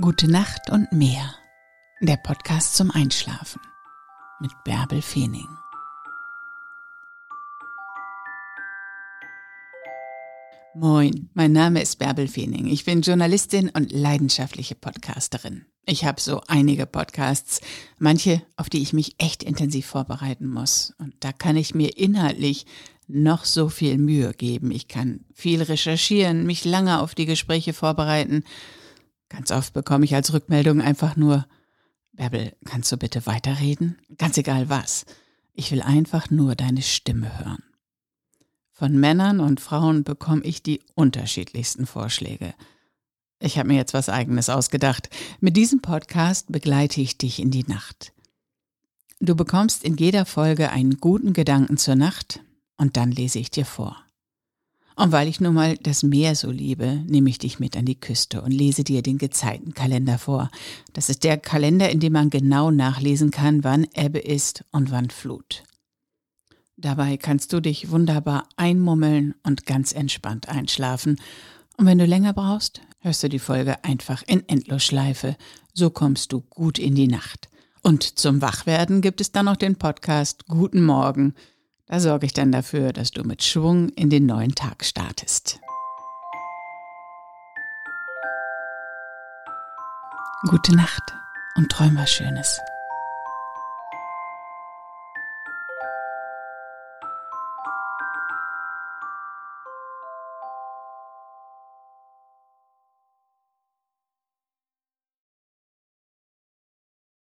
Gute Nacht und mehr. Der Podcast zum Einschlafen mit Bärbel Feening. Moin, mein Name ist Bärbel Feening. Ich bin Journalistin und leidenschaftliche Podcasterin. Ich habe so einige Podcasts, manche, auf die ich mich echt intensiv vorbereiten muss. Und da kann ich mir inhaltlich noch so viel Mühe geben. Ich kann viel recherchieren, mich lange auf die Gespräche vorbereiten Ganz oft bekomme ich als Rückmeldung einfach nur, Bärbel, kannst du bitte weiterreden? Ganz egal was. Ich will einfach nur deine Stimme hören. Von Männern und Frauen bekomme ich die unterschiedlichsten Vorschläge. Ich habe mir jetzt was eigenes ausgedacht. Mit diesem Podcast begleite ich dich in die Nacht. Du bekommst in jeder Folge einen guten Gedanken zur Nacht und dann lese ich dir vor. Und weil ich nun mal das Meer so liebe, nehme ich dich mit an die Küste und lese dir den Gezeitenkalender vor. Das ist der Kalender, in dem man genau nachlesen kann, wann Ebbe ist und wann Flut. Dabei kannst du dich wunderbar einmummeln und ganz entspannt einschlafen. Und wenn du länger brauchst, hörst du die Folge einfach in Endlosschleife. So kommst du gut in die Nacht. Und zum Wachwerden gibt es dann noch den Podcast Guten Morgen da sorge ich dann dafür, dass du mit Schwung in den neuen Tag startest. Gute Nacht und träum was Schönes.